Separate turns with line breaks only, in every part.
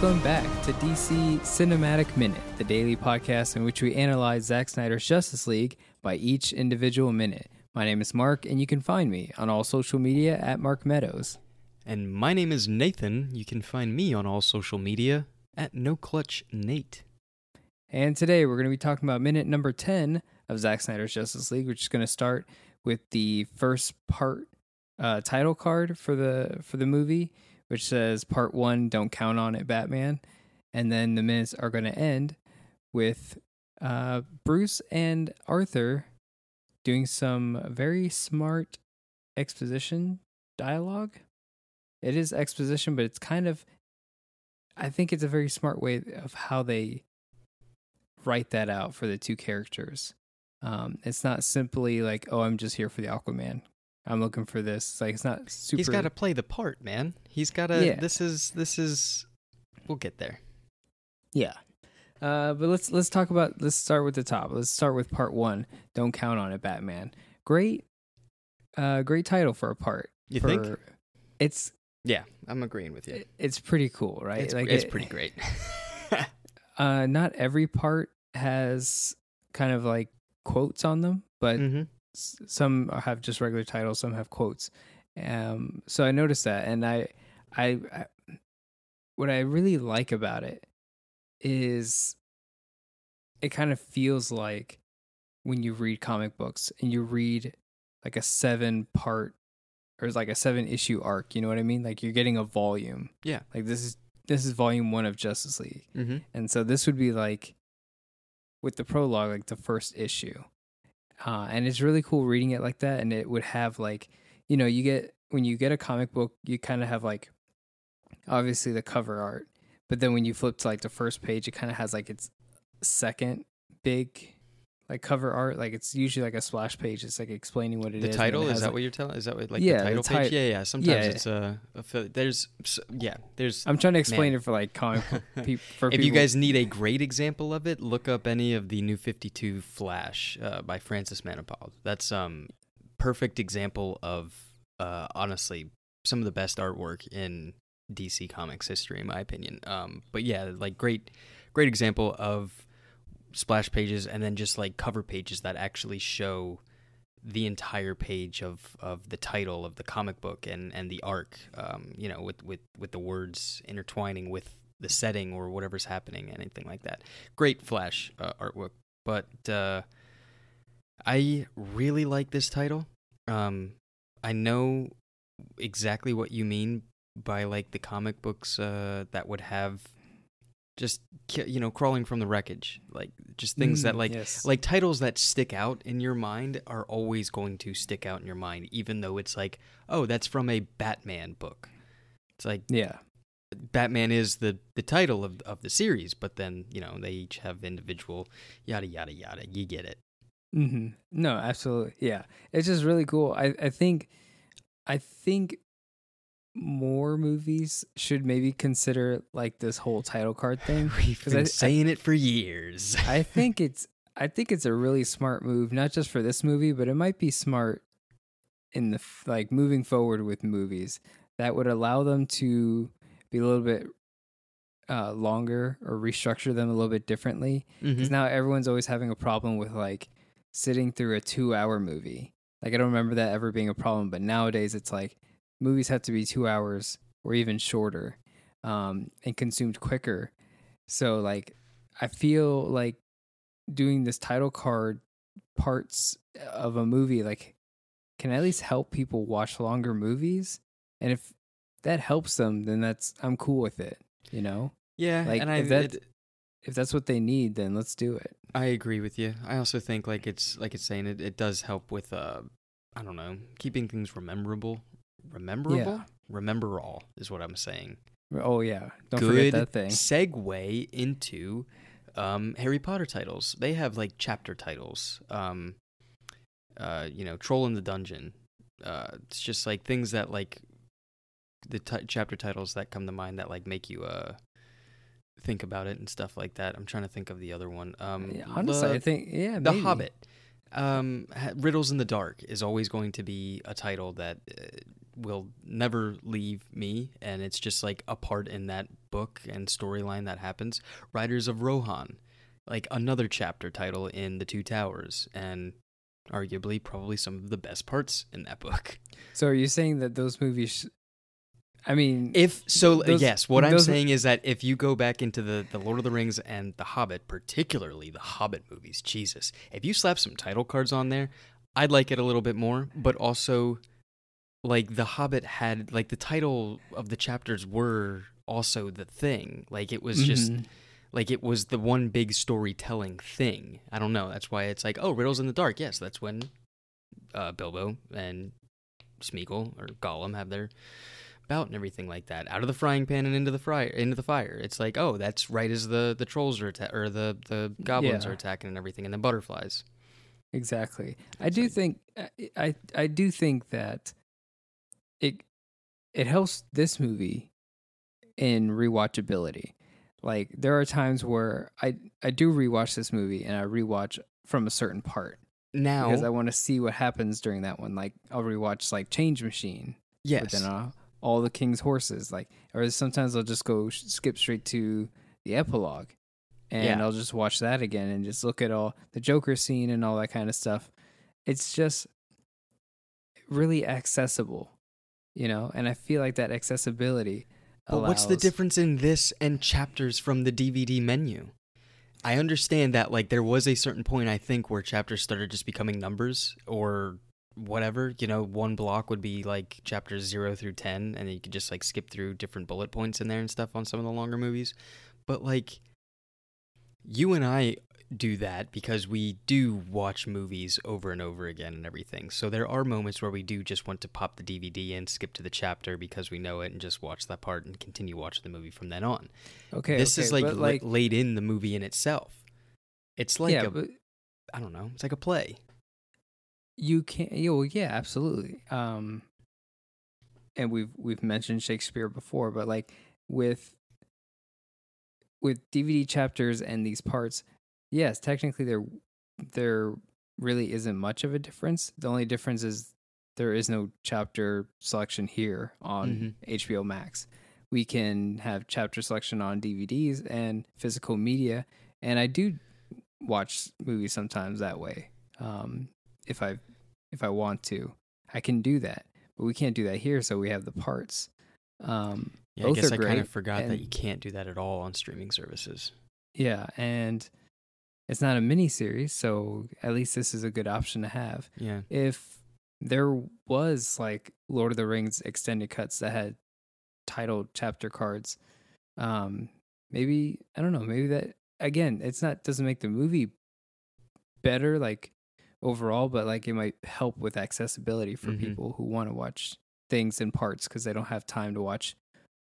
Welcome back to DC Cinematic Minute, the daily podcast in which we analyze Zack Snyder's Justice League by each individual minute. My name is Mark, and you can find me on all social media at Mark Meadows.
And my name is Nathan. You can find me on all social media at No Clutch Nate.
And today we're going to be talking about minute number 10 of Zack Snyder's Justice League, which is going to start with the first part uh, title card for the for the movie, which says part 1 don't count on it Batman. And then the minutes are going to end with uh, Bruce and Arthur doing some very smart exposition dialogue. It is exposition, but it's kind of I think it's a very smart way of how they write that out for the two characters. Um, it's not simply like, oh, I'm just here for the Aquaman. I'm looking for this. It's like it's not super.
He's got to play the part, man. He's got to.
Yeah.
This is this is. We'll get there.
Yeah. Uh, but let's let's talk about. Let's start with the top. Let's start with part one. Don't count on it, Batman. Great, uh, great title for a part.
You
for,
think?
It's
Yeah, I'm agreeing with you.
it- it's pretty cool, right?
It's,
like
it's
it-
pretty great.
Uh, not every part has kind of like quotes on them, but
hmm
s- some have just regular titles some have quotes. Um so i noticed that and I, I i what i really like about it is it kind of feels like when you read comic books and you read like a seven part or like a seven issue arc you know what i mean? Like you're getting a volume.
Yeah.
like this is this is volume one of justice league.
Hmm
and so this would be like with the prologue, like the first issue. Uh, and it's really cool reading it like that. And it would have like, you know, you get when you get a comic book, you kind of have like obviously the cover art, but then when you flip to like the first page, it kind of has like its second big like cover art. Like it's usually like a splash page. It's like explaining what it is.
The title
it
is that
like-
what you're telling? Is that what like
Yeah,
the
the
title
ti-
page? Yeah, yeah. Sometimes
Yeah.
it's a, a there's yeah there's.
I'm trying to explain
Man.
it for like comic book peop for
if
people.
you guys need a great example of it, look up any of the New Fifty Two Flash uh, by Francis Manapul. That's um perfect example of uh honestly some of the best artwork in DC Comics history, in my opinion. Um, but yeah, like great great example of splash pages and then just like cover pages that actually show the entire page of, of the title of the comic book and, and the arc, um, you know, with, with, with the words intertwining with the setting or whatever's happening, anything like that. Great Flash uh, artwork, but uh, I really like this title. Um, I know exactly what you mean by like the comic books uh, that would have just you know crawling from the wreckage, like just things that
Mm,
like
yes.
like titles that stick out in your mind are always going to stick out in your mind, even though it's like, oh, that's from a Batman book. It's like
yeah.
Batman is the the title of of the series, but then you know they each have individual yada yada yada. You get it.
mm-hmm. No, absolutely. Yeah. It's just really cool. I, I think I think more movies should maybe consider like this whole title card thing.
We've been
I- I-
saying it for years.
I think it's I think it's a really smart move, not just for this movie, but it might be smart in the like moving forward with movies that would allow them to be a little bit uh, longer or restructure them a little bit differently because
Mhm.
now everyone's always having a problem with like sitting through a two hour movie. Like I don't remember that ever being a problem, but nowadays it's like movies have to be two hours or even shorter, um, and consumed quicker. So like I feel like doing this title card parts of a movie like can at least help people watch longer movies. And if that helps them, then that's I'm cool with it. You know?
Yeah,
Like,
and I
if that-
it-
If that's what they need, then let's do it.
I agree with you. I also think like it's like it's saying it, it does help with uh I don't know keeping things rememberable. Rememberable, remember all is what I'm saying.
Oh yeah, don't
Good
forget that thing.
segue into um, Harry Potter titles. They have like chapter titles. Um, uh, you know, Troll in the Dungeon. Uh, it's just like things that like the t- chapter titles that come to mind that like make you uh think about it and stuff like that. I'm trying to think of the other one. Um,
Yeah, Honestly,
the-
I think yeah,
the
maybe.
Hobbit. Um, Riddles in the Dark is always going to be a title that uh, will never leave me, and it's just like a part in that book and storyline that happens. Riders of Rohan, like another chapter title in The Two Towers, and arguably probably some of the best parts in that book.
So are you saying that those movies? I mean,
If so, uh,
Those-
yes. What I'm saying is that if you go back into the the Lord of the Rings and the Hobbit, particularly the Hobbit movies, Jesus, if you slap some title cards on there, I'd like it a little bit more. But also, like the Hobbit had like the title of the chapters were also the thing. Like it was just
mhm.
like it was the one big storytelling thing. I don't know. That's why it's like, oh, riddles in the dark. Yes, that's when uh, Bilbo and Smeagol or Gollum have their bout and everything like that. Out of the frying pan and into the fire, into the fire. It's like, oh, that's right as the the trolls are atta- or the the goblins
Yeah.
are attacking and everything, and the butterflies.
Exactly. I do think I, I I do think that it it helps this movie in rewatchability. Like there are times where I I do rewatch this movie and I rewatch from a certain part
Now,
because I want to see what happens during that one. Like I'll rewatch like Change Machine, but
yes,
then uh, all the King's horses. Like or sometimes I'll just go skip straight to the epilogue, and
Yeah.
I'll just watch that again and just look at all the Joker scene and all that kind of stuff. It's just really accessible, you know. And I feel like that accessibility.
But what's the difference in this and chapters from the DVD menu? I understand that like there was a certain point I think where chapters started just becoming numbers or whatever. You know, one block would be like chapters zero through ten, and then you could just like skip through different bullet points in there and stuff on some of the longer movies. But like, you and I do that because we do watch movies over and over again and everything. So there are moments where we do just want to pop the DVD in, skip to the chapter because we know it, and just watch that part and continue watching the movie from then on.
Okay,
this is
okay,
like, la-
like
laid in the movie in itself. It's like
yeah,
a,
but
I don't know, it's like a play.
you can't. Yeah, well, yeah, absolutely. Um, and we've we've mentioned Shakespeare before, but like with with DVD chapters and these parts, yes, technically there there really isn't much of a difference. The only difference is there is no chapter selection here on HBO Max. We can have chapter selection on DVDs and physical media, and I do watch movies sometimes that way. Um, if I if I want to, I can do that, but we can't do that here. So we have the parts. Um,
Yeah, I guess I kind of forgot that you can't do that at all on streaming services.
yeah, and it's not a mini series, so at least this is a good option to have.
Yeah.
If there was like Lord of the Rings extended cuts that had titled chapter cards, um, maybe I don't know, maybe that again, it's not doesn't make the movie better like overall, but like it might help with accessibility for
Mhm.
people who want to watch things in parts because they don't have time to watch,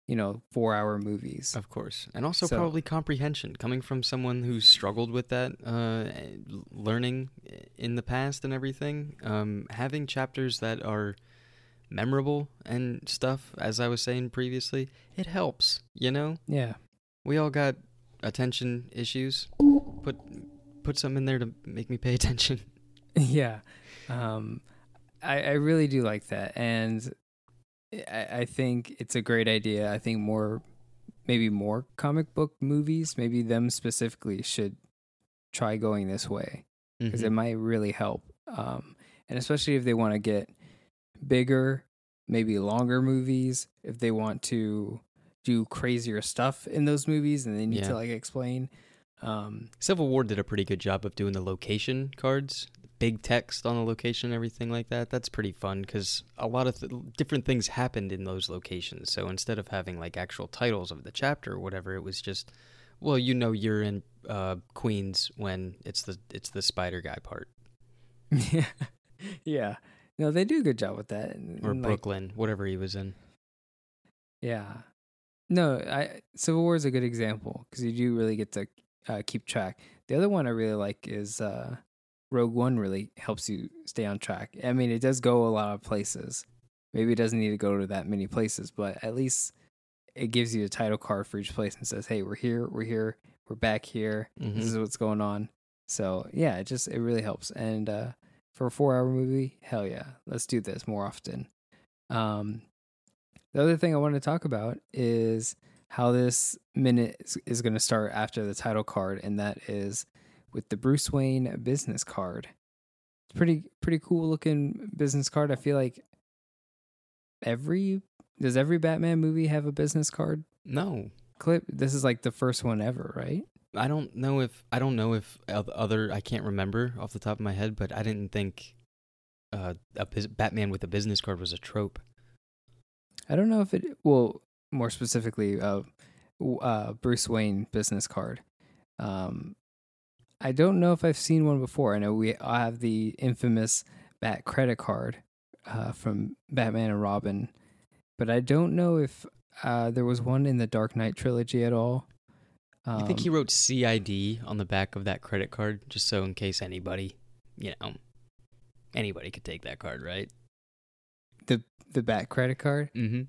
you know, four hour movies.
Of course. And also
So-
probably comprehension coming from someone who's struggled with that uh, learning in the past and everything. Um, having chapters that are memorable and stuff, as I was saying previously, it helps, you know?
Yeah.
We all got attention issues. Put put some in there to make me pay attention.
yeah um I, I really do like that and I, I think it's a great idea i think more maybe more comic book movies maybe them specifically should try going this way because it
Mhm.
might really help um and especially if they want to get bigger maybe longer movies if they want to do crazier stuff in those movies and they need
Yeah.
to like explain um
Civil War did a pretty good job of doing the location cards, big text on the location, and everything like that. That's pretty fun because a lot of th- different things happened in those locations. So instead of having like actual titles of the chapter or whatever, it was just, well, you know, you're in uh, Queens when it's the it's the spider guy part,
yeah yeah no they do a good job with that and-
or
and, like,
Brooklyn, whatever he was in.
Yeah. No, I Civil War is a good example because you do really get to uh, keep track. The other one I really like is uh, Rogue One. Really helps you stay on track. I mean, it does go a lot of places. Maybe it doesn't need to go to that many places, but at least it gives you a title card for each place and says, "Hey, we're here. We're here. We're back here.
Mhm.
This is what's going on." So yeah, it just it really helps. And uh, for a four-hour movie, hell yeah, let's do this more often. Um, the other thing I want to talk about is how this minute is, is going to start after the title card, and that is with the Bruce Wayne business card. It's pretty pretty cool looking business card. I feel like every does every Batman movie have a business card
No,
clip? This is like the first one ever, right?
I don't know if I don't know if other I can't remember off the top of my head, but I didn't think uh, a Batman with a business card was a trope.
I don't know if it well more specifically uh, uh Bruce Wayne business card. Um I don't know if I've seen one before. I know we I have the infamous Bat credit card uh from Batman and Robin, but I don't know if uh there was one in the Dark Knight trilogy at all. Um,
You think he wrote CID on the back of that credit card just so in case anybody, you know, anybody could take that card, right?
the the Bat credit card?
Mm-hmm.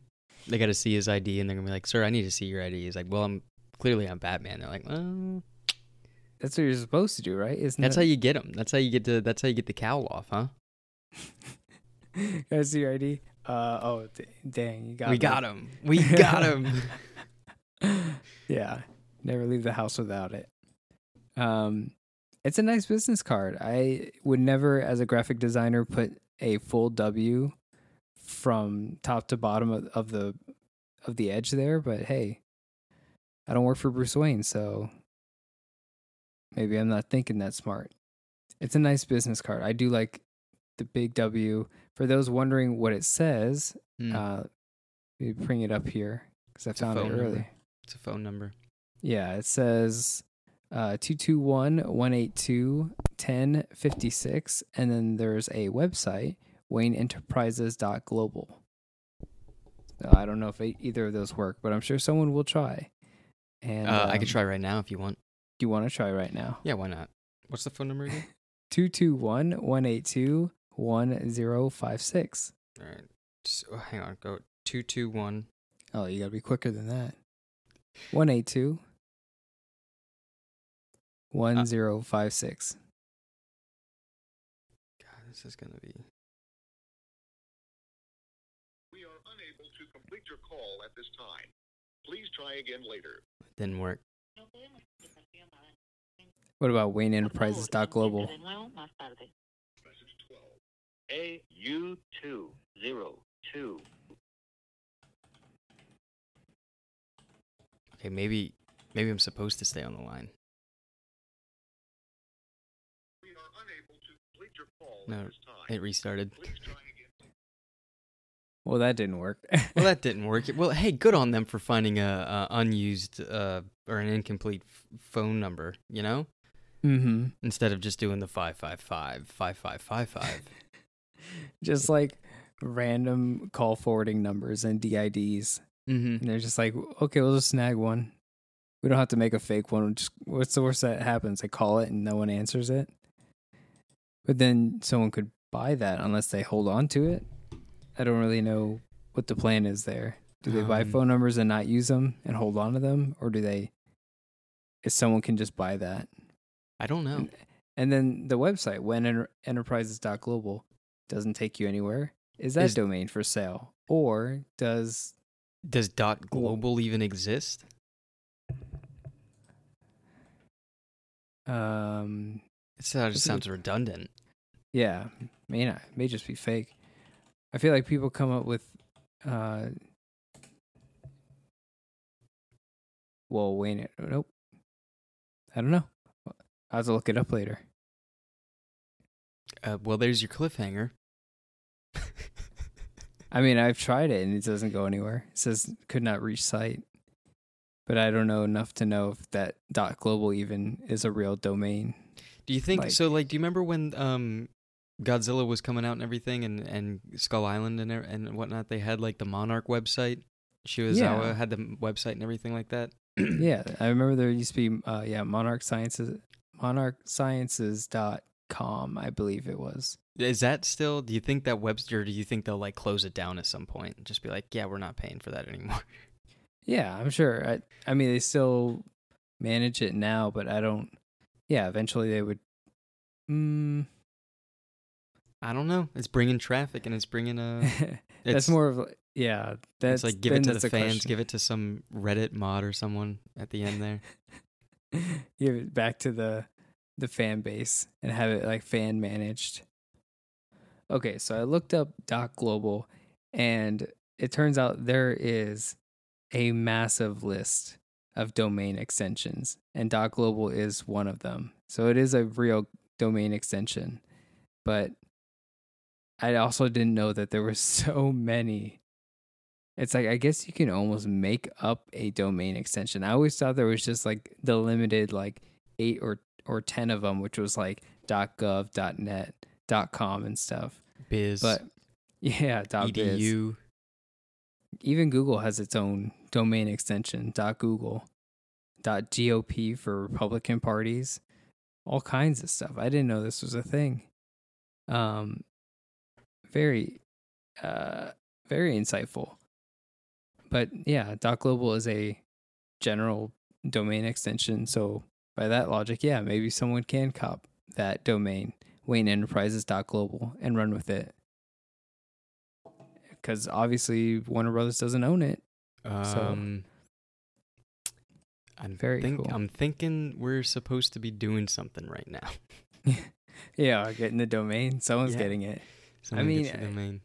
They got to see his ID and they're gonna be like, "Sir, I need to see your ID." He's like, "Well, I'm clearly I'm Batman." They're like, "Well,
That's what you're supposed to do, right? Isn't
that's
that,
how you get them. That's how you get to. That's how you get the cowl off, huh?"
See your ID? Uh oh, d- dang, you got
we
me.
got him. We got him.
yeah, never leave the house without it. Um, it's a nice business card. I would never, as a graphic designer, put a full W from top to bottom of, of the of the edge there. But hey, I don't work for Bruce Wayne, so maybe I'm not thinking that smart. It's a nice business card. I do like the big W. For those wondering what it says,
Mm,
uh, let me bring it up here because I
It's
found it
number.
early.
it's a phone number.
Yeah, it says uh 221-182-1056 and then there's a website wayneenterprises.global. So I don't know if either of those work, but I'm sure someone will try. And
uh, I could
um,
try right now if you want.
Do you want to try right now?
Yeah, why not? What's the phone number again?
221-182-1056.
All right. So, hang on. Go two two one.
Oh, you got to be quicker than that. 182 1056.
God, this is gonna be.
We are unable to complete your call at this time. Please try again later.
Didn't work.
What about wayneenterprises.global?
Message 12.
AU202.
Okay, maybe maybe I'm supposed to stay on the line.
We are unable to complete your call
No,
at this time.
It restarted.
Please try again.
Well, that didn't work.
Well, that didn't work. Well, hey, good on them for finding a, a unused uh, or an incomplete f- phone number. You know,
mm-hmm.
instead of just doing the five five five five five five five.
Just like random call forwarding numbers and DIDs.
Mm-hmm.
And they're just like, okay, we'll just snag one. We don't have to make a fake one. Just what's the worst that happens? I call it and no one answers it. But then someone could buy that unless they hold on to it. I don't really know what the plan is there. Do they buy
Um,
phone numbers and not use them and hold on to them, or do they? If someone can just buy that,
I don't know.
And- and then the website when enter- enterprises.global doesn't take you anywhere. Is that
Is-
domain for sale, or does
Does dot global even exist?
um
It sounds, sounds redundant.
Yeah, may not may just be fake. I feel like people come up with uh well wait it nope. I don't know. I'll have to look it up later.
Uh, well, there's your cliffhanger.
I mean I've tried it and it doesn't go anywhere. It says could not reach site. But I don't know enough to know if that dot global even is a real domain.
Do you think
Like-
so? Like, do you remember when um, Godzilla was coming out and everything, and, and Skull Island and and whatnot? They had like the Monarch website. Serizawa
Yeah.
had the website and everything like that.
yeah, I remember there used to be uh yeah, Monarch Sciences monarchsciences.com, I believe it was.
Is that still? Do you think that Webster? Do you think they'll like close it down at some point? and Just be like, yeah, we're not paying for that anymore.
Yeah, I'm sure. I I mean they still manage it now, but I don't yeah, eventually they would mm,
I don't know. It's bringing traffic and it's bringing a.
that's more of like- yeah. That's
It's like give it to the fans,
question.
give it to some Reddit mod or someone at the end there.
give it back to the the fan base and have it like fan managed. Okay, so I looked up Doc Global and it turns out there is a massive list of domain extensions and Doc Global is one of them. So it is a real domain extension. But I also didn't know that there were so many. It's like I guess you can almost make up a domain extension. I always thought there was just like the limited like 8 or or 10 of them which was like .gov, .net, .com and stuff.
Biz,
But yeah,
E
.biz.
edu.
Even Google has its own domain extension, .google, .gop for Republican parties, all kinds of stuff. I didn't know this was a thing. Um, very, uh, very insightful. But yeah, dot .global is a general domain extension. So by that logic, yeah, maybe someone can cop that domain, Wayne Enterprises dot .global, and run with it. Because obviously Warner Brothers doesn't own it.
Um, I'm
Very
think,
cool.
I'm thinking we're supposed to be doing something right now.
Yeah, getting the domain. Someone's
Yeah.
getting it.
Someone
mean, I-
domain.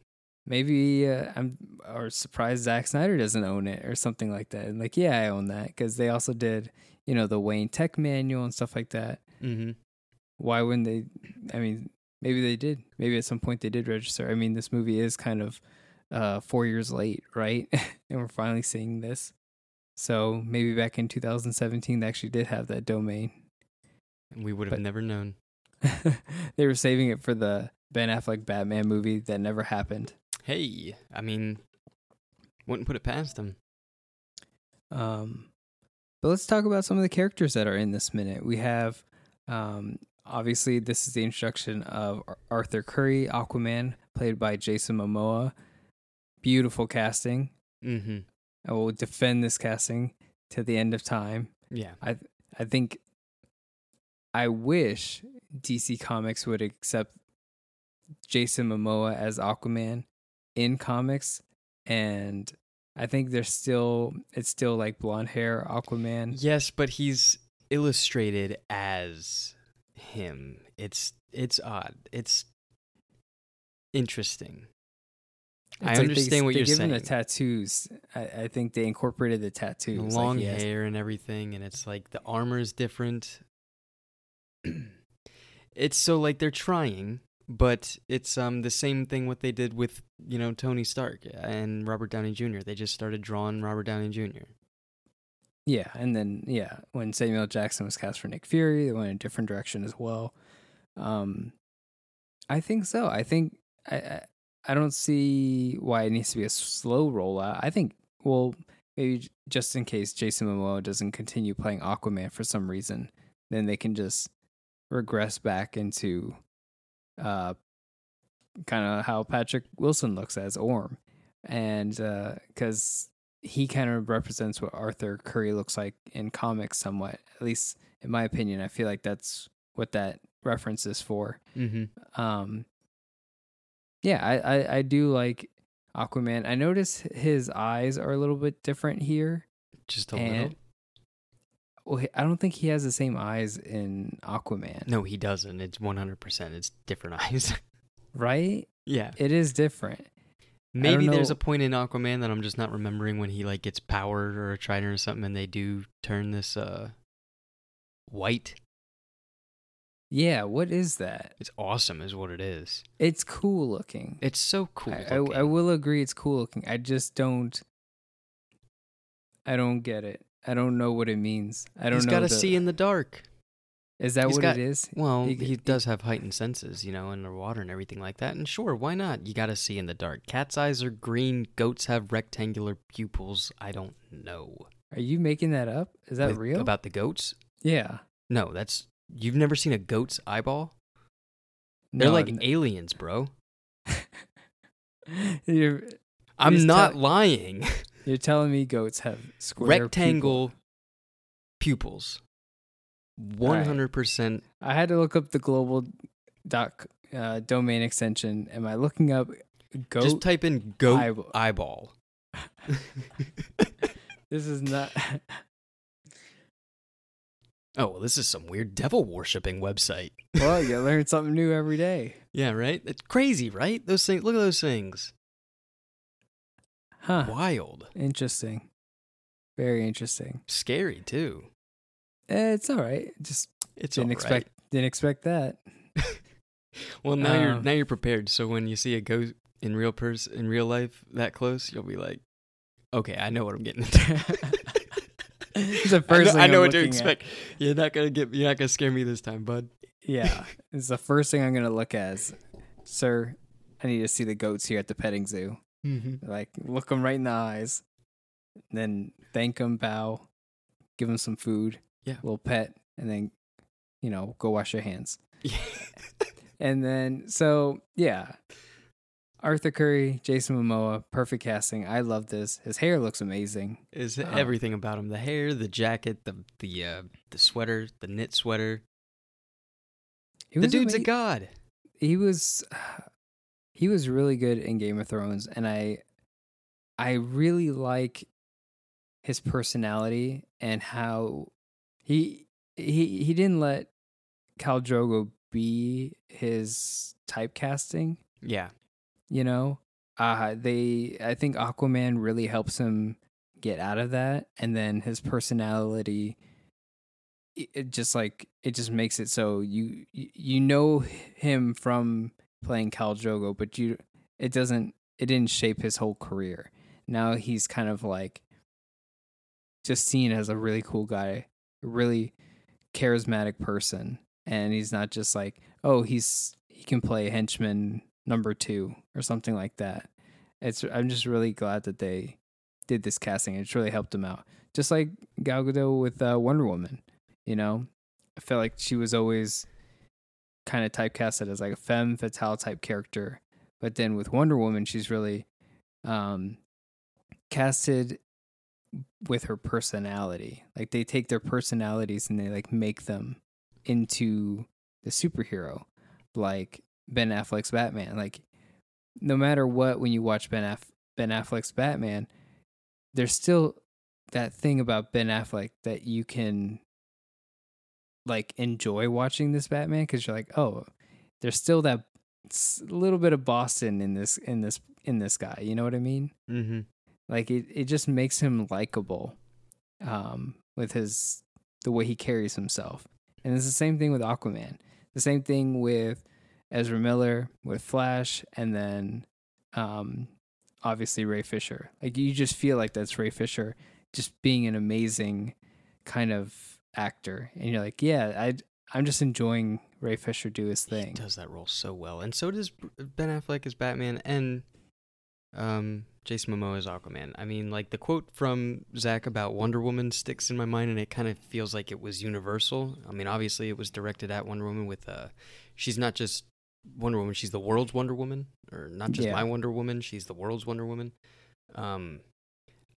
Maybe uh, I'm or surprised Zack Snyder doesn't own it or something like that. And like, yeah, I own that because they also did, you know, the Wayne Tech Manual and stuff like that.
Mm-hmm.
Why wouldn't they? I mean, maybe they did. Maybe at some point they did register. I mean, this movie is kind of uh, four years late, right? and we're finally seeing this. So maybe back in 2017 they actually did have that domain.
We would have
But-
never known.
they were saving it for the Ben Affleck Batman movie that never happened.
Hey, I mean, wouldn't put it past them.
Um, but let's talk about some of the characters that are in this minute. We have, um, obviously, this is the introduction of Arthur Curry, Aquaman, played by Jason Momoa. Beautiful casting.
Mm-hmm.
I will defend this casting to the end of time.
Yeah.
I I think I wish DC Comics would accept Jason Momoa as Aquaman in comics and I think there's still it's still like blonde hair Aquaman.
Yes, but he's illustrated as him. It's it's odd. It's interesting.
It's
I
like they-
understand what
they
you're
give him
saying.
the tattoos. I, I think they incorporated the
The
tattoos. like
long
has-
hair and everything, and it's like the armor is different. it's so like they're trying, but it's um the same thing what they did with you know Tony Stark and Robert Downey Jr. They just started drawing Robert Downey Jr.
Yeah, and then yeah, when Samuel Jackson was cast for Nick Fury, they went in a different direction as well. Um, I think so. I think I, I I don't see why it needs to be a slow rollout. I think well maybe just in case Jason Momoa doesn't continue playing Aquaman for some reason, then they can just regress back into uh kind of how Patrick Wilson looks as Orm, and because he kind of represents what Arthur Curry looks like in comics somewhat. At least in my opinion, I feel like that's what that reference is for.
Mm-hmm.
Um, yeah, I, I, I do like Aquaman. I notice his eyes are a little bit different here.
Just a
And-
little.
Well, he- I don't think he has the same eyes in Aquaman,
No, he doesn't. It's one hundred percent. It's different eyes.
right?
yeah.
It is different.
Maybe there's a point in Aquaman that I'm just not remembering when he like gets powered or a trident or something, and they do turn this uh white.
Yeah, what is that?
It's awesome, is what it is.
It's cool looking.
It's so cool.
I, I. I will agree it's cool looking. I just don't. I don't get it. I don't know what it means. I don't
He's
know.
He's got to see in the dark.
Is that
he's
what
got-
it is?
Well,
He-
he, does have heightened senses, you know, underwater and everything like that. And sure, why not? You got to see in the dark. Cat's eyes are green. Goats have rectangular pupils. I don't know.
Are you making that up? Is that
With-
real?
About the goats?
yeah.
No, that's you've never seen a goat's eyeball. They're
No,
like
n-
aliens, bro.
you're
I'm not
tell-
lying.
you're telling me goats have square
Rectangle pupils. One hundred percent.
I had to look up the global doc uh, domain extension. Am I looking up goat?
Just type in goat
eyeball.
eyeball.
this is not.
Oh, well, this is some weird devil worshipping website.
well, you learn something new every day,
Yeah, right? It's crazy, right? Those things. Look at those things.
Huh?
Wild.
Interesting. Very interesting.
Scary too.
Eh, it's all right. Just
It's
didn't
all
expect didn't expect that.
well, now you're
Um,
now you're prepared. So when you see a ghost in real pers in real life that close, you'll be like, okay, I know what I'm getting into.
It's the
I
first
know,
thing
I know what to
looking at.
expect. You're not gonna get. You're not gonna scare me this time, bud.
Yeah, it's the first thing I'm gonna look at. Is, Sir, I need to see the goats here at the petting zoo.
Mm-hmm.
Like, look them right in the eyes, then thank them, bow, give them some food,
Yeah.
little pet, and then, you know, go wash your hands. And then, so yeah, Arthur Curry, Jason Momoa, perfect casting. I love this. His hair looks amazing.
Is
Oh.
everything about him: the hair, the jacket, the the uh, the sweater, the knit sweater. The dude's a god.
he was he was really good in Game of Thrones and I I really like his personality and how he he he didn't let Khal Drogo be his typecasting,
Yeah,
you know? Uh they I think Aquaman really helps him get out of that and then his personality it, just like it just makes it so you- you know him from playing Khal Drogo, but you it doesn't it didn't shape his whole career. Now he's kind of like just seen as a really cool guy, really charismatic person, and he's not just like oh he's he can play henchman number two or something like that. It's I'm just really glad that they did this casting. It's really helped him out. Just like Gal Gadot with uh, Wonder Woman, you know, I felt like she was always kind of typecasted as like a femme fatale type character, but then with Wonder Woman, she's really um, casted with her personality. Like they take their personalities and they like make them into the superhero, like Ben Affleck's Batman. Like no matter what, when you watch Ben Aff- Ben Affleck's Batman, there's still that thing about Ben Affleck that you can like enjoy watching this Batman because you're like, oh, there's still that little bit of Boston in this in this in this guy. You know what I mean?
mm-hmm.
Like it, it just makes him likable, um, with his the way he carries himself. And it's the same thing with Aquaman. The same thing with Ezra Miller, with Flash, and then um, obviously Ray Fisher. Like you just feel like that's Ray Fisher just being an amazing kind of actor, and you're like, yeah, I I'm just enjoying Ray Fisher do his
He
thing.
does that role so well, and so does Ben Affleck as Batman and um, Jason Momoa as Aquaman. I mean, like the quote from Zack about Wonder Woman sticks in my mind, and it kind of feels like it was universal. I mean, obviously, it was directed at Wonder Woman. With uh, she's not just Wonder Woman; she's the world's Wonder Woman, or not just
Yeah.
my Wonder Woman. She's the world's Wonder Woman. Um,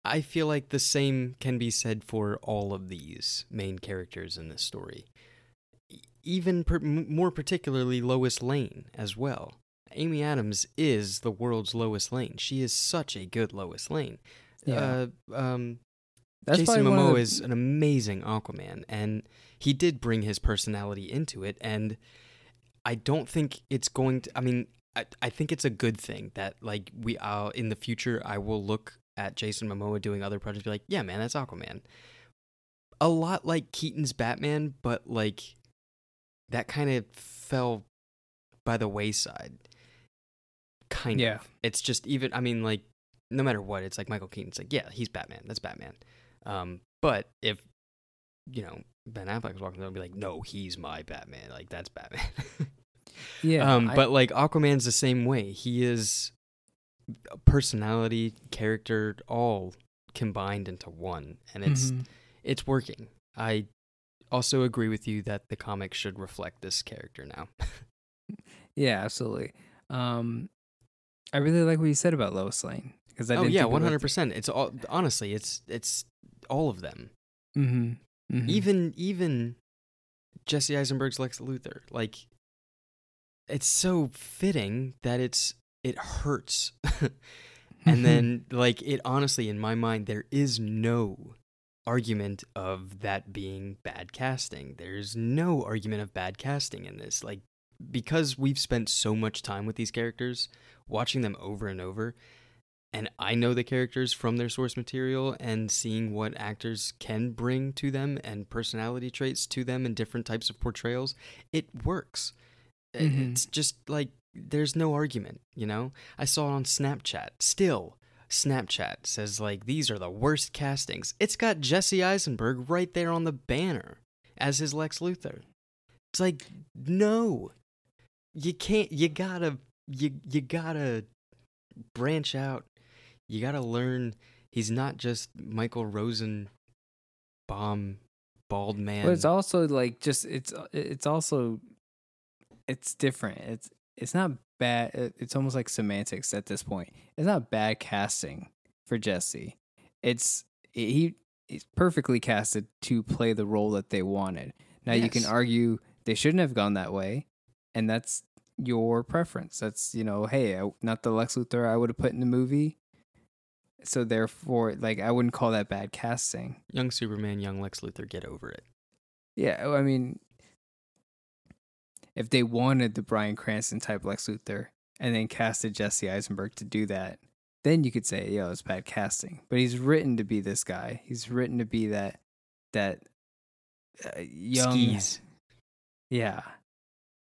I feel like the same can be said for all of these main characters in this story. Even per- more particularly Lois Lane as well. Amy Adams is the world's Lois Lane. She is such a good Lois Lane.
Yeah,
Uh, um,
that's
Jason Momoa
the-
is an amazing Aquaman, and he did bring his personality into it. And I don't think it's going to. I mean, I, I think it's a good thing that like we uh, in the future I will look at Jason Momoa doing other projects, be like, yeah, man, that's Aquaman. A lot like Keaton's Batman, but like that kind of fell by the wayside. Kind
Yeah.
of. It's just even. I mean, like no matter what, it's like Michael Keaton's like, yeah, he's Batman. That's Batman. Um, but if you know Ben Affleck was walking through, I'd be like, no, he's my Batman. Like that's Batman.
yeah,
um,
I-
but like Aquaman's the same way. He is personality, character, all combined into one, and it's
Mhm.
it's working. I also agree with you that the comic should reflect this character now.
Yeah, absolutely. Um, I really like what you said about Lois Lane because I
oh yeah, one hundred percent. It's all honestly, it's it's all of them.
Mhm, mhm.
Even even Jesse Eisenberg's Lex Luthor, like it's so fitting that it's it hurts. and then like it honestly in my mind there is no argument of that being bad casting. There's no argument of bad casting in this. Like because we've spent so much time with these characters, watching them over and over, and I know the characters from their source material and seeing what actors can bring to them and personality traits to them and different types of portrayals, it works.
Mhm.
It's just like there's no argument, you know? I saw it on Snapchat. Still, Snapchat says like these are the worst castings. It's got Jesse Eisenberg right there on the banner as his Lex Luthor. It's like no. You can't you gotta you you gotta branch out. You gotta learn he's not just Michael Rosen bomb bald man.
But it's also like just it's it's also it's different. It's it's not bad. It's almost like semantics at this point. It's not bad casting for Jesse. It's he he's perfectly casted to play the role that they wanted. Now you can argue they shouldn't have gone that way, and that's your preference. That's you know, hey, I, not the Lex Luthor I would have put in the movie. So therefore, like I wouldn't call that bad casting.
young Superman, young Lex Luthor, get over it.
Yeah, I mean, if they wanted the Bryan Cranston type Lex Luthor and then casted Jesse Eisenberg to do that, then you could say, "Yo, it's bad casting." But he's written to be this guy. He's written to be that that uh, young,
Skis.
yeah,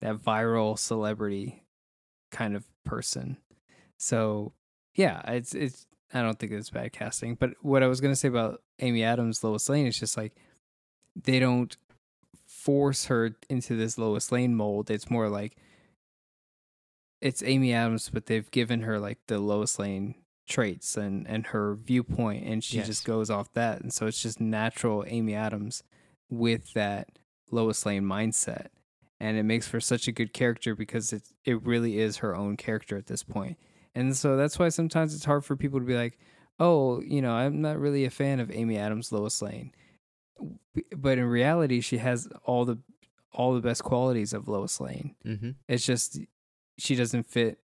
that viral celebrity kind of person. So yeah, it's it's. I don't think it's bad casting. But what I was gonna say about Amy Adams, Lois Lane, is just like they don't force her into this Lois Lane mold. It's more like it's Amy Adams, but they've given her like the Lois Lane traits and and her viewpoint, and she
Yes.
just goes off that. And so it's just natural Amy Adams with that Lois Lane mindset, and it makes for such a good character because it it really is her own character at this point. And so that's why sometimes it's hard for people to be like, "Oh, you know, I'm not really a fan of Amy Adams Lois Lane." But in reality, she has all the all the best qualities of Lois Lane.
Mm-hmm.
It's just she doesn't fit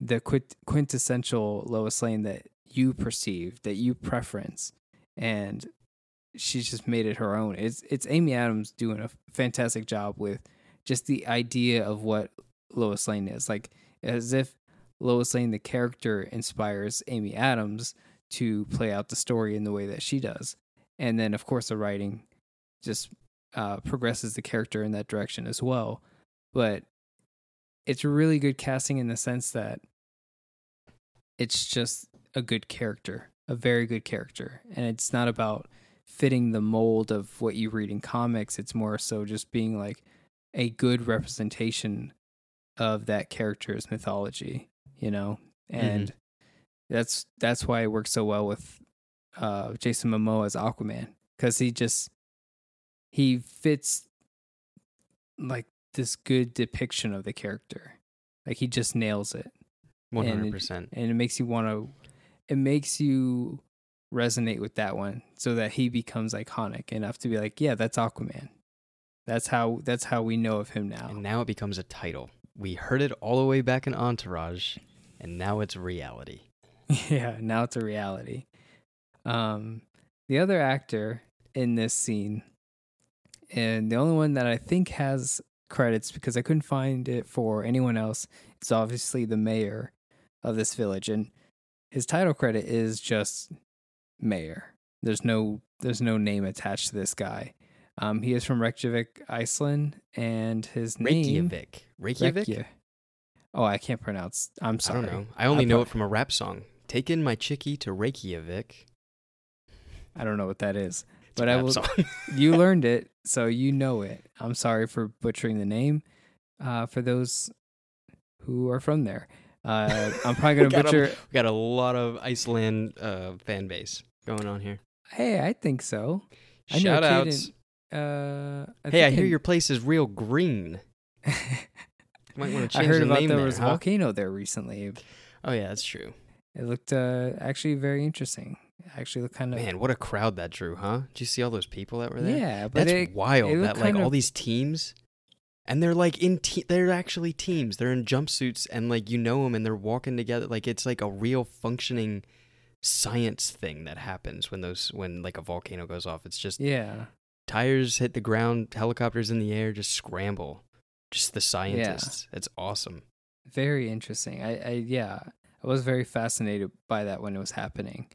the quint- quintessential Lois Lane that you perceive, that you preference, and she's just made it her own. It's it's Amy Adams doing a fantastic job with just the idea of what Lois Lane is, like as if Lois Lane the character inspires Amy Adams to play out the story in the way that she does, and then of course the writing just uh, progresses the character in that direction as well. But it's really good casting in the sense that it's just a good character, a very good character. And it's not about fitting the mold of what you read in comics. It's more so just being like a good representation of that character's mythology, you know? And that's that's why it works so well with uh Jason Momoa as Aquaman cuz he just he fits like this good depiction of the character. Like he just nails it
One hundred percent.
and it makes you want to it makes you resonate with that one so that he becomes iconic enough to be like yeah that's aquaman that's how that's how we know of him now
And now it becomes a title. We heard it all the way back in Entourage, and now it's reality.
yeah now it's a reality um the other actor in this scene and the only one that i think has credits because i couldn't find it for anyone else is obviously the mayor of this village and his title credit is just mayor there's no there's no name attached to this guy um he is from reykjavik iceland and his name
Reykjavik. Reykjavik?
Reykja- oh i can't pronounce i'm sorry.
I don't know. I only
I
know it from a rap song. Taking my chickie to Reykjavik.
I don't know what that is
It's
But I will- you learned it, so you know it. I'm sorry for butchering the name. Uh, for those who are from there, uh, I'm probably gonna
got a-
butcher.
We got a lot of Iceland uh, fan base going on here.
Hey, I think so. I
Shout
kid
outs.
in- Uh, I
Hey, I hear
in-
your place is real green. Might want to
I heard
the
about
name
there
there,
was a
huh?
volcano there recently.
Oh yeah, that's true.
It looked uh, actually very interesting. Actually kind of
Man, what a crowd that drew, huh? Did you see all those people that were there?
yeah, but
That's
it,
wild.
it
that like
kind
all these teams and they're like in te- they're actually teams. They're in jumpsuits and like you know them and they're walking together like it's like a real functioning science thing that happens when those when like a volcano goes off. It's just
Yeah.
tires hit the ground, helicopters in the air, just scramble. Just the scientists. It's awesome.
Very interesting. I, I yeah, I was very fascinated by that when it was happening.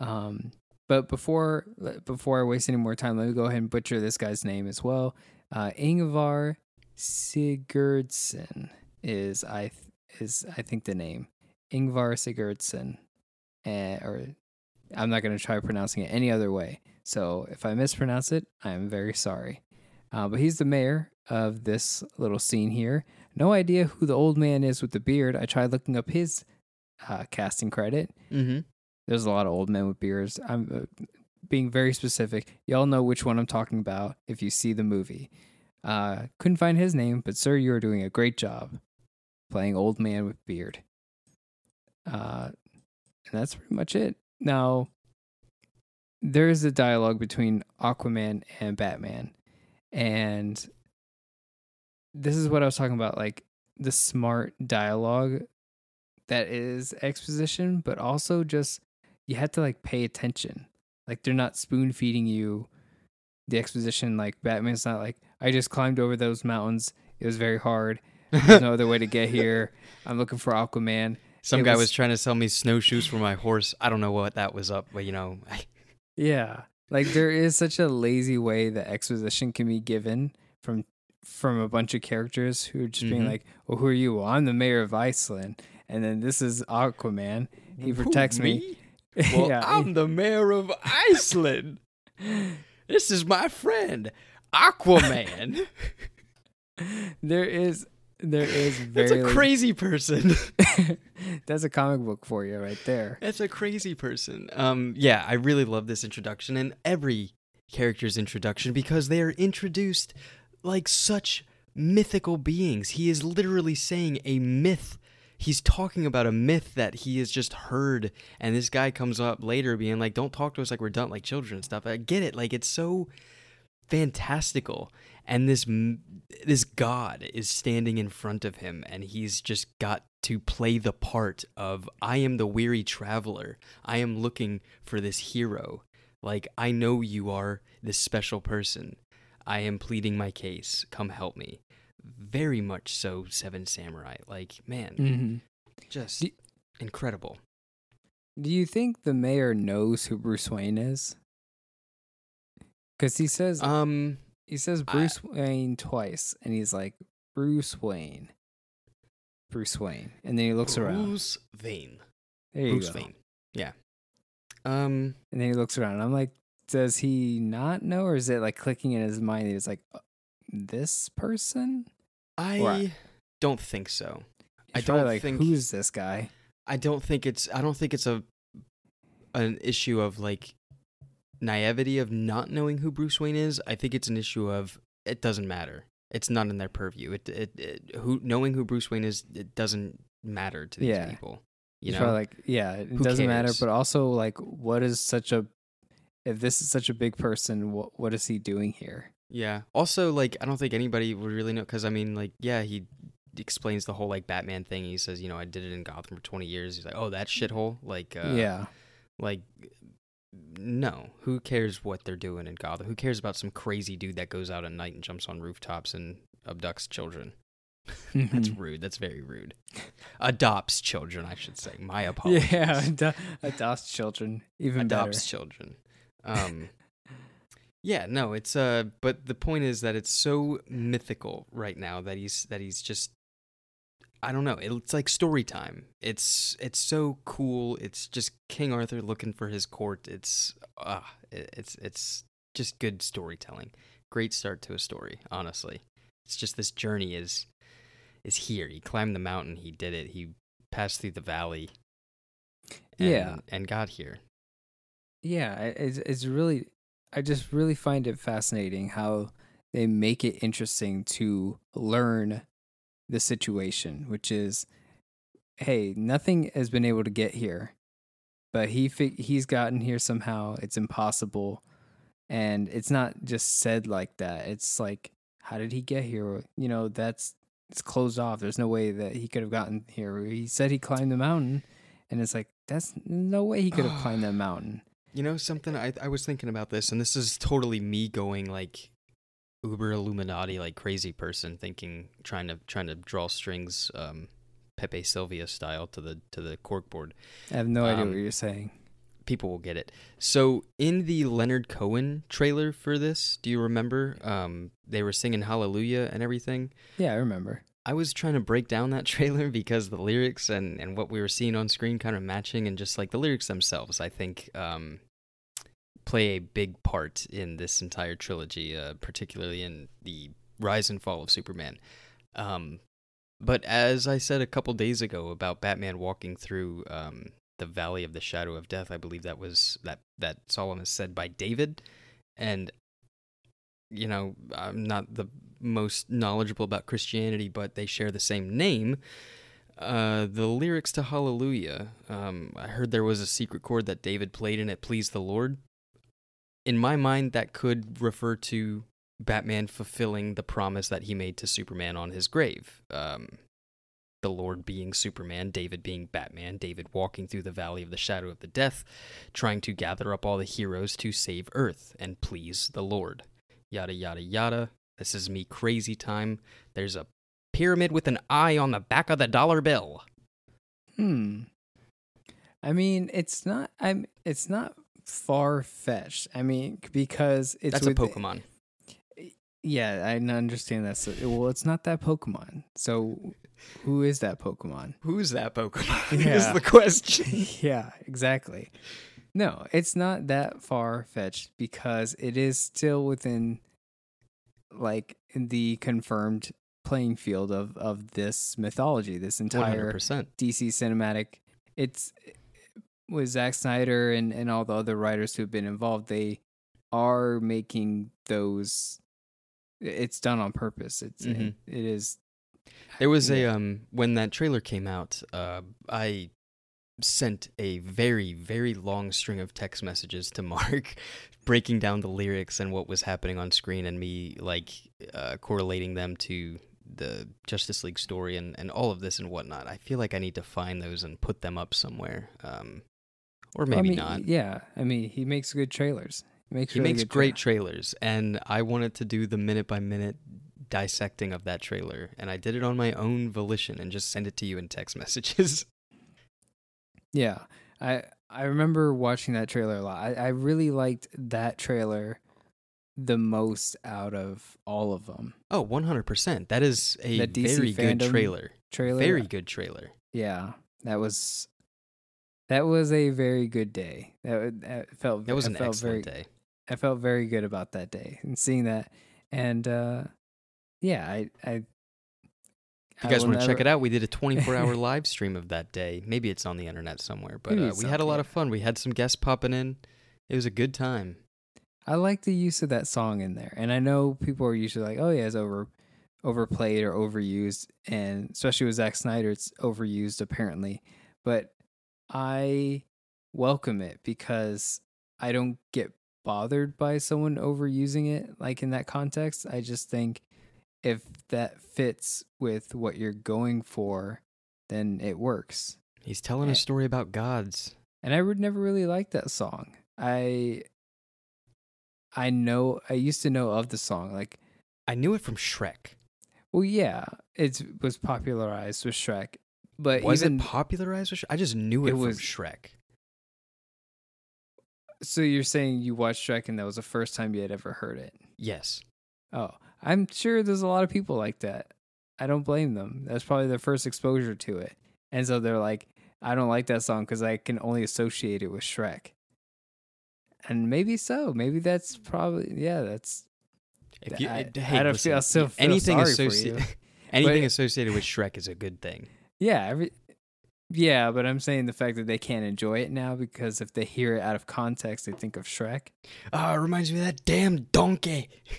Um, but before before I waste any more time, let me go ahead and butcher this guy's name as well. Uh, Ingvar Sigurdsson is I th- is I think the name Ingvar Sigurdsson, uh, or I'm not going to try pronouncing it any other way. So if I mispronounce it, I'm very sorry. Uh, but he's the mayor of this little scene here. No idea who the old man is with the beard. I tried looking up his uh, casting credit.
Mm-hmm.
There's a lot of old men with beards. I'm uh, being very specific. Y'all know which one I'm talking about if you see the movie. Uh, couldn't find his name, but sir, you are doing a great job playing old man with beard. Uh, and that's pretty much it. Now, there is a dialogue between Aquaman and Batman, and this is what I was talking about, like the smart dialogue that is exposition, but also just you have to like pay attention. Like they're not spoon feeding you the exposition. Like Batman's not like I just climbed over those mountains. It was very hard. There's no other way to get here. I'm looking for Aquaman.
Some
It
guy
was-
was trying to sell me snowshoes for my horse. I don't know what that was up, but you know,
Yeah. Like there is such a lazy way that exposition can be given from from a bunch of characters who are just being
Mhm.
like, "Well, who are you? Well, I'm the mayor of Iceland." And then this is Aquaman. He
Who,
protects me.
Well,
yeah.
I'm the mayor of Iceland. this is my friend, Aquaman.
there is there is very That's
a crazy person.
That's a comic book for you right there.
That's a crazy person. Um, yeah, I really love this introduction and every character's introduction because they are introduced like such mythical beings. He is literally saying a myth. He's talking about a myth that he has just heard, and this guy comes up later being like, "Don't talk to us like we're done, like children and stuff." I get it. Like it's so fantastical and this this god is standing in front of him and he's just got to play the part of I am the weary traveler. I am looking for this hero. Like I know you are this special person. I am pleading my case. Come help me. Very much so Seven Samurai. Like, man,
hmm
just
Do-
incredible.
Do you think the mayor knows who Bruce Wayne is? Because he says
Um
he says
I-
Bruce Wayne twice, and he's like Bruce Wayne, Bruce Wayne, and then he looks around.
Bruce Wayne.
There you
Bruce
go.
Wayne. Yeah. Um
And then he looks around. I'm like, does he not know, or is it like clicking in his mind? He's like, this person.
I
Or-
don't think so. I don't
like,
think-
who's this guy?
I don't think it's I don't think it's a an issue of like naivety of not knowing who Bruce Wayne is. I think it's an issue of it doesn't matter. It's not in their purview. It, it, it who knowing who Bruce Wayne is it doesn't matter to these
Yeah.
people. You know,
like, yeah, it
Who
doesn't matter. But also, like, what is such a if this is such a big person, what what is he doing here?
Yeah. Also, like I don't think anybody would really know because I mean, like, yeah, he explains the whole like Batman thing. He says, you know, I did it in Gotham for twenty years. He's like, oh, that shithole. Like, uh,
yeah,
Like, no. Who cares what they're doing in Gotham? Who cares about some crazy dude that goes out at night and jumps on rooftops and abducts children? That's rude. That's very rude. Adopts children, I should say. My apologies.
yeah, ad- adopts children, even
Adopts
better.
children. Um, yeah, no, it's uh, but the point is that it's so mythical right now that he's that he's just. I don't know. It's like story time. It's it's so cool. It's just King Arthur looking for his court. It's ah, it- it's it's just good storytelling. Great start to a story. Honestly, it's just this journey is is here. He climbed the mountain. He did it. He passed through the valley. And,
Yeah.
and got here.
Yeah, it's it's really I just really find it fascinating how they make it interesting to learn the situation, which is hey, nothing has been able to get here, but he fig- he's gotten here somehow. It's impossible. And it's not just said like that. It's like how did he get here? You know, that's it's closed off. There's no way that he could have gotten here. He said he climbed the mountain, and it's like that's no way he could have climbed that mountain.
You know something? I I was thinking about this, and this is totally me going like uber Illuminati, like crazy person, thinking trying to trying to draw strings, um, Pepe Silvia style to the to the corkboard.
I have no idea
Um,
what you're saying.
People will get it. So in the Leonard Cohen trailer for this, do you remember? Um, they were singing Hallelujah and everything.
Yeah, I remember.
I was trying to break down that trailer because the lyrics and, and what we were seeing on screen kind of matching, and just like the lyrics themselves, I think um, play a big part in this entire trilogy, uh, particularly in the rise and fall of Superman. Um, but as I said a couple days ago about Batman walking through um, the Valley of the Shadow of Death, I believe that was that that Solomon said by David, and you know I'm not the most knowledgeable about Christianity, but they share the same name. Uh, the lyrics to Hallelujah, um, I heard there was a secret chord that David played and it pleased the Lord. In my mind, that could refer to Batman fulfilling the promise that he made to Superman on his grave. Um, the Lord being Superman, David being Batman, David walking through the valley of the shadow of the death, trying to gather up all the heroes to save Earth and please the Lord. Yada, yada, yada. This is me crazy time. There's a pyramid with an eye on the back of the dollar bill.
Hmm. I mean, it's not. I'm. It's not far fetched. I mean, because it's
That's
with,
a Pokemon.
Yeah, I understand that. So, well, it's not that Pokemon. So, who is that Pokemon?
Who's that Pokemon? is the question.
yeah, exactly. No, it's not that far fetched because it is still within like the confirmed playing field of of this mythology, this entire
100%.
DC cinematic. It's with Zack Snyder and and all the other writers who've been involved. They are making those. It's done on purpose. It's
Mhm.
it, it is.
There was a um when that trailer came out, uh I sent a very very long string of text messages to Mark breaking down the lyrics and what was happening on screen and me like uh, correlating them to the Justice League story and and all of this and whatnot. I feel like I need to find those and put them up somewhere. Um or maybe
I mean,
not.
Yeah, I mean, he makes good trailers. He makes
He
really
makes great
tra-
trailers, and I wanted to do the minute by minute dissecting of that trailer, and I did it on my own volition and just send it to you in text messages.
Yeah, I I remember watching that trailer a lot. I, I really liked that trailer the most out of all of them.
oh, 100%. That is a very good trailer.
Trailer,
Very good trailer.
yeah. That was that was a very good day. That, that felt
That was
I
an
felt
excellent
very,
day.
I felt very good about that day and seeing that, and uh yeah, I I.
If you guys want to check it
out.
we did a 24 hour live stream of that day. Maybe it's on the internet somewhere, but uh, we had a lot of fun. We had some guests popping in. It was a good time.
I like the use of that song in there, and I know people are usually like, "Oh yeah, it's over, overplayed or overused," and especially with Zack Snyder, it's overused apparently. But I welcome it because I don't get bothered by someone overusing it, like in that context. I just think if that fits with what you're going for, then it works.
He's telling
Eh.
a story about gods.
and I would never really like that song. I I know I used to know of the song like
I knew it from Shrek.
well yeah it was popularized with Shrek but
was
even
it popularized with Shrek? I just knew it,
It
from
was-
Shrek.
so you're saying you watched Shrek and that was the first time you had ever heard it
Yes.
oh I'm sure there's a lot of people like that I don't blame them that's probably their first exposure to it and so they're like I don't like that song because I can only associate it with Shrek and maybe so maybe that's probably yeah that's
If you,
I-
uh,
I don't
listen,
feel- I still feel
anything
you.
anything
But-
associated with Shrek is a good thing.
Yeah, every, yeah, but I'm saying the fact that they can't enjoy it now because if they hear it out of context, they think of Shrek.
Oh, it reminds me of that damn donkey.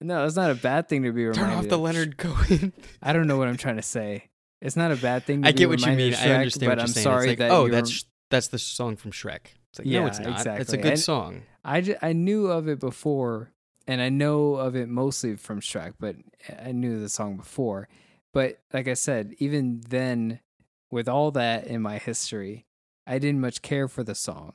no, it's not a bad thing to be reminded.
Turn off the. Leonard Cohen.
I don't know what I'm trying to say. It's not a bad thing. To be remote.
I get what you mean.
of
I
Shrek,
understand
but
what you're
I'm
saying.
sorry
like,
that
oh, that's that's the song from Shrek. It's like,
Yeah,
no, it's not. It's a good
And-
song.
I, ju- I knew of it before and I know of it mostly from Shrek, but I knew the song before. But like I said, even then, with all that in my history, I didn't much care for the song.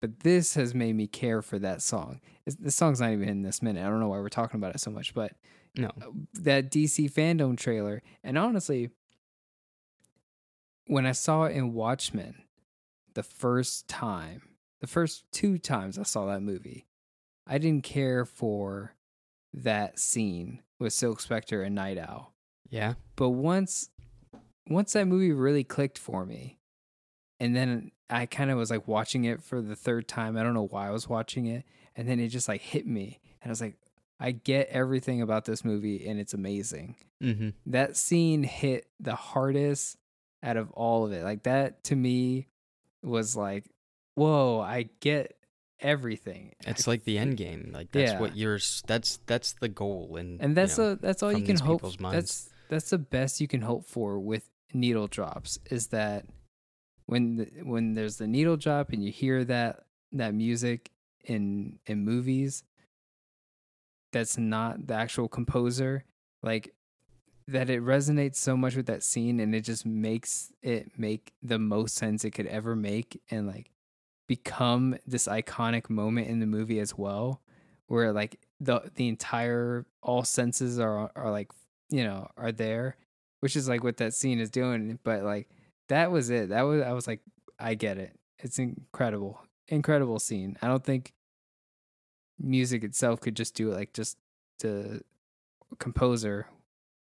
But this has made me care for that song. The song's not even in this minute. I don't know why we're talking about it so much, but
No.
Uh, that DC fandom trailer, and honestly, when I saw it in Watchmen the first time, the first two times I saw that movie, I didn't care for that scene with Silk Spectre and Nite Owl.
Yeah.
But once once that movie really clicked for me, and then I kind of was like watching it for the third time. I don't know why I was watching it, and then it just like hit me, and I was like, I get everything about this movie, and it's amazing.
Mm-hmm.
That scene hit the hardest out of all of it. Like that to me was like, whoa, I get everything.
It's
I
like the end game. Like that's
Yeah.
what you're. That's that's the goal. And
and that's
you know,
a, that's all you can hope. That's that's the best you can hope for with needle drops is that when the, when there's the needle drop and you hear that that music in in movies that's not the actual composer like that it resonates so much with that scene and it just makes it make the most sense it could ever make and like become this iconic moment in the movie as well where like the the entire all senses are are like you know are there which is like what that scene is doing but like that was it. That was i was like i get it. It's incredible incredible scene. I don't think music itself could just do it like just the composer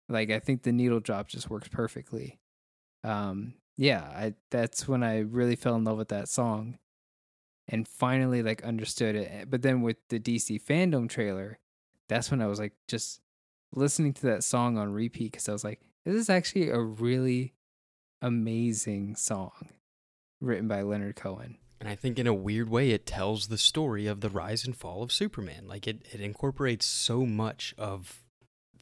like i think the needle drop just works perfectly. Um yeah i that's when i really fell in love with that song and finally like understood it but then with the dc fandom trailer that's when i was like just listening to that song on repeat because i was like this is actually a really amazing song written by leonard cohen
And I think in a weird way, it tells the story of the rise and fall of Superman. Like it, it incorporates so much of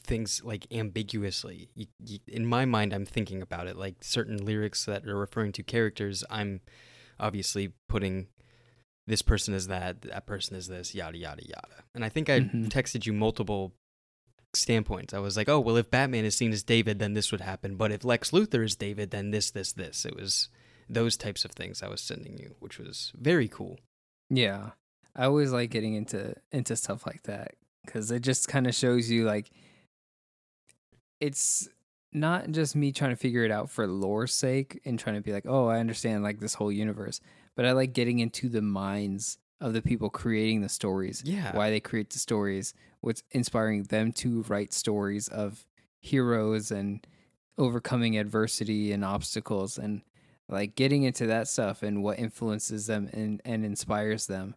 things like ambiguously. You, you, in my mind, I'm thinking about it like certain lyrics that are referring to characters. I'm obviously putting this person is that, that person is this, yada yada yada. And I think I
Mhm.
texted you multiple standpoints. I was like, oh well, if Batman is seen as David, then this would happen. But if Lex Luthor is David, then this, this, this. It was those types of things I was sending you, which was very cool.
Yeah. I always like getting into into stuff like that cuz it just kind of shows you like it's not just me trying to figure it out for lore's sake and trying to be like, "Oh, I understand like this whole universe." But I like getting into the minds of the people creating the stories.
Yeah.
Why they create the stories, what's inspiring them to write stories of heroes and overcoming adversity and obstacles and like getting into that stuff and what influences them and, and inspires them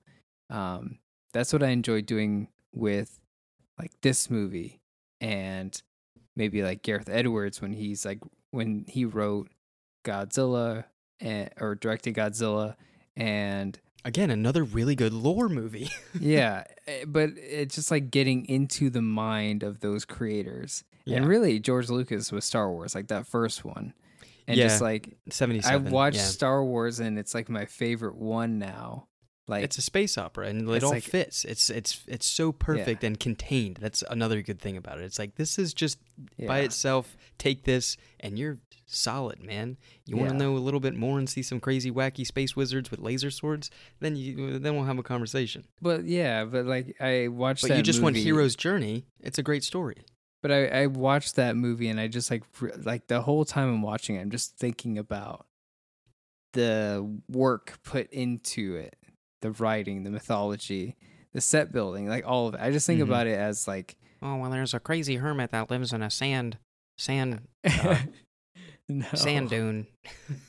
um that's what i enjoy doing with like this movie and maybe like gareth edwards when he's like when he wrote godzilla and or directed godzilla and
Again, another really good lore movie.
yeah eh, but it's just like getting into the mind of those creators
Yeah.
and really george lucas with star wars like that first one and just
Yeah.
like
77.
I've watched
yeah.
Star Wars and it's like my favorite one now. Like
it's a space opera and it all
like-
fits. It's it's it's so perfect and contained. That's another good thing about it. It's like this is just by itself. Take this and you're solid, man. You want to know a little bit more and see some crazy wacky space wizards with laser swords? Then you then we'll have a conversation.
But yeah, but like I watched
But you just want hero's journey. It's a great story.
But I, I watched that movie and I just like like the whole time I'm watching it, I'm just thinking about the work put into it, the writing, the mythology, the set building, like all of it. I just think
Mhm.
about it as like
Oh well, there's a crazy hermit that lives in a sand sand
no.
dune.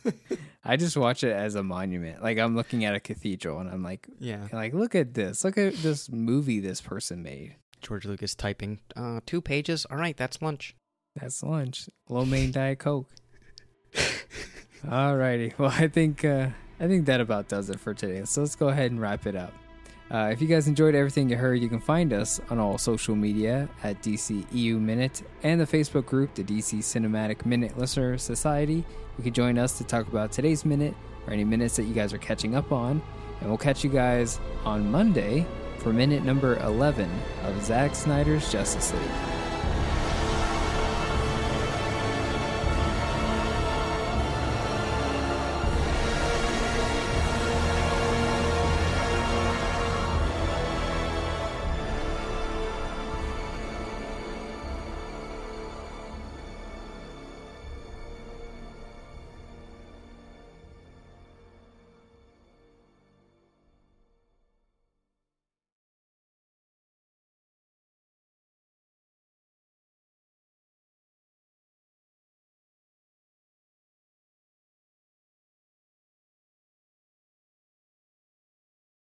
I just watch it as a monument. Like I'm looking at a cathedral and I'm like
yeah.
like look at this. Look at this movie this person made.
George Lucas typing. Uh, two pages. All right, that's lunch.
That's lunch. Lo mein diet coke. Alrighty. Well, I think uh, I think that about does it for today. So let's go ahead and wrap it up. Uh, if you guys enjoyed everything you heard, you can find us on all social media at DC EU Minute and the Facebook group, the DC Cinematic Minute Listener Society. You can join us to talk about today's minute or any minutes that you guys are catching up on. And we'll catch you guys on Monday for minute number 11 of Zack Snyder's Justice League.